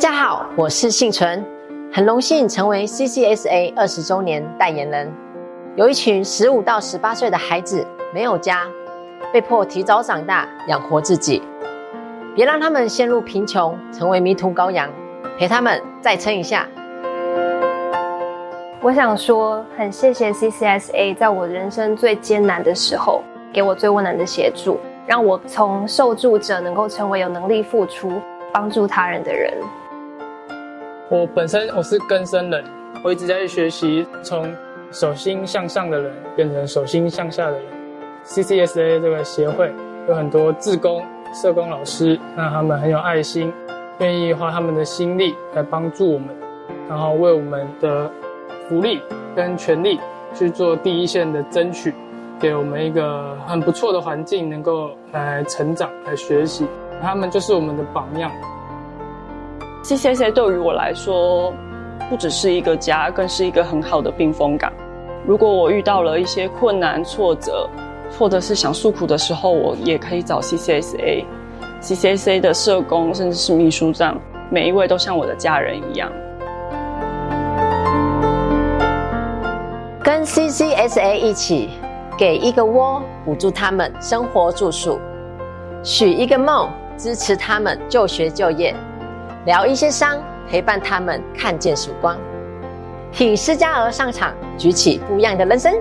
大家好，我是幸存，很荣幸成为 CCSA 二十周年代言人。有一群十五到十八岁的孩子没有家，被迫提早长大养活自己，别让他们陷入贫穷，成为迷途羔羊，陪他们再撑一下。我想说，很谢谢 CCSA 在我人生最艰难的时候，给我最温暖的协助，让我从受助者能够成为有能力付出、帮助他人的人。我本身我是根生人，我一直在学习从手心向上的人变成手心向下的人。CCSA 这个协会有很多志工、社工老师，那他们很有爱心，愿意花他们的心力来帮助我们，然后为我们的福利跟权利去做第一线的争取，给我们一个很不错的环境，能够来成长、来学习。他们就是我们的榜样。CCSA 对于我来说，不只是一个家，更是一个很好的避风港。如果我遇到了一些困难、挫折，或者是想诉苦的时候，我也可以找 CCSA。CCSA 的社工甚至是秘书长，每一位都像我的家人一样。跟 CCSA 一起，给一个窝，补助他们生活住宿；许一个梦，支持他们就学就业。疗一些伤，陪伴他们看见曙光，请施嘉儿上场，举起不一样的人生。